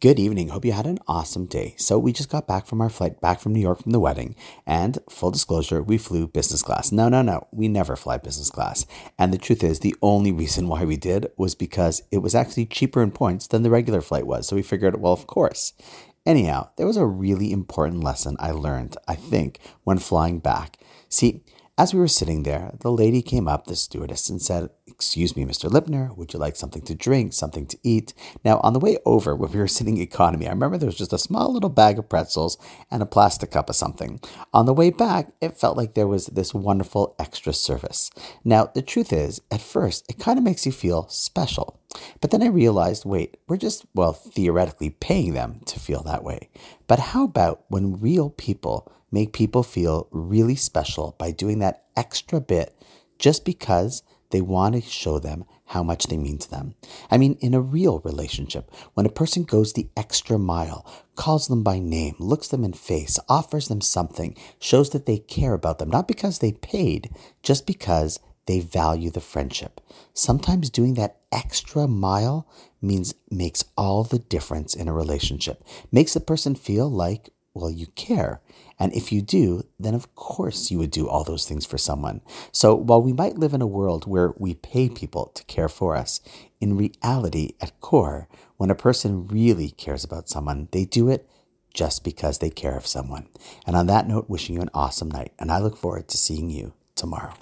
Good evening. Hope you had an awesome day. So, we just got back from our flight back from New York from the wedding. And full disclosure, we flew business class. No, no, no. We never fly business class. And the truth is, the only reason why we did was because it was actually cheaper in points than the regular flight was. So, we figured, well, of course. Anyhow, there was a really important lesson I learned, I think, when flying back. See, as we were sitting there, the lady came up, the stewardess, and said, Excuse me, Mr. Lipner, would you like something to drink, something to eat? Now, on the way over, when we were sitting economy, I remember there was just a small little bag of pretzels and a plastic cup of something. On the way back, it felt like there was this wonderful extra service. Now, the truth is, at first, it kind of makes you feel special. But then I realized wait, we're just, well, theoretically paying them to feel that way. But how about when real people make people feel really special by doing that extra bit just because they want to show them how much they mean to them. I mean, in a real relationship, when a person goes the extra mile, calls them by name, looks them in face, offers them something, shows that they care about them, not because they paid, just because they value the friendship. Sometimes doing that extra mile means makes all the difference in a relationship. Makes the person feel like well, you care. And if you do, then of course you would do all those things for someone. So while we might live in a world where we pay people to care for us, in reality, at core, when a person really cares about someone, they do it just because they care of someone. And on that note, wishing you an awesome night. And I look forward to seeing you tomorrow.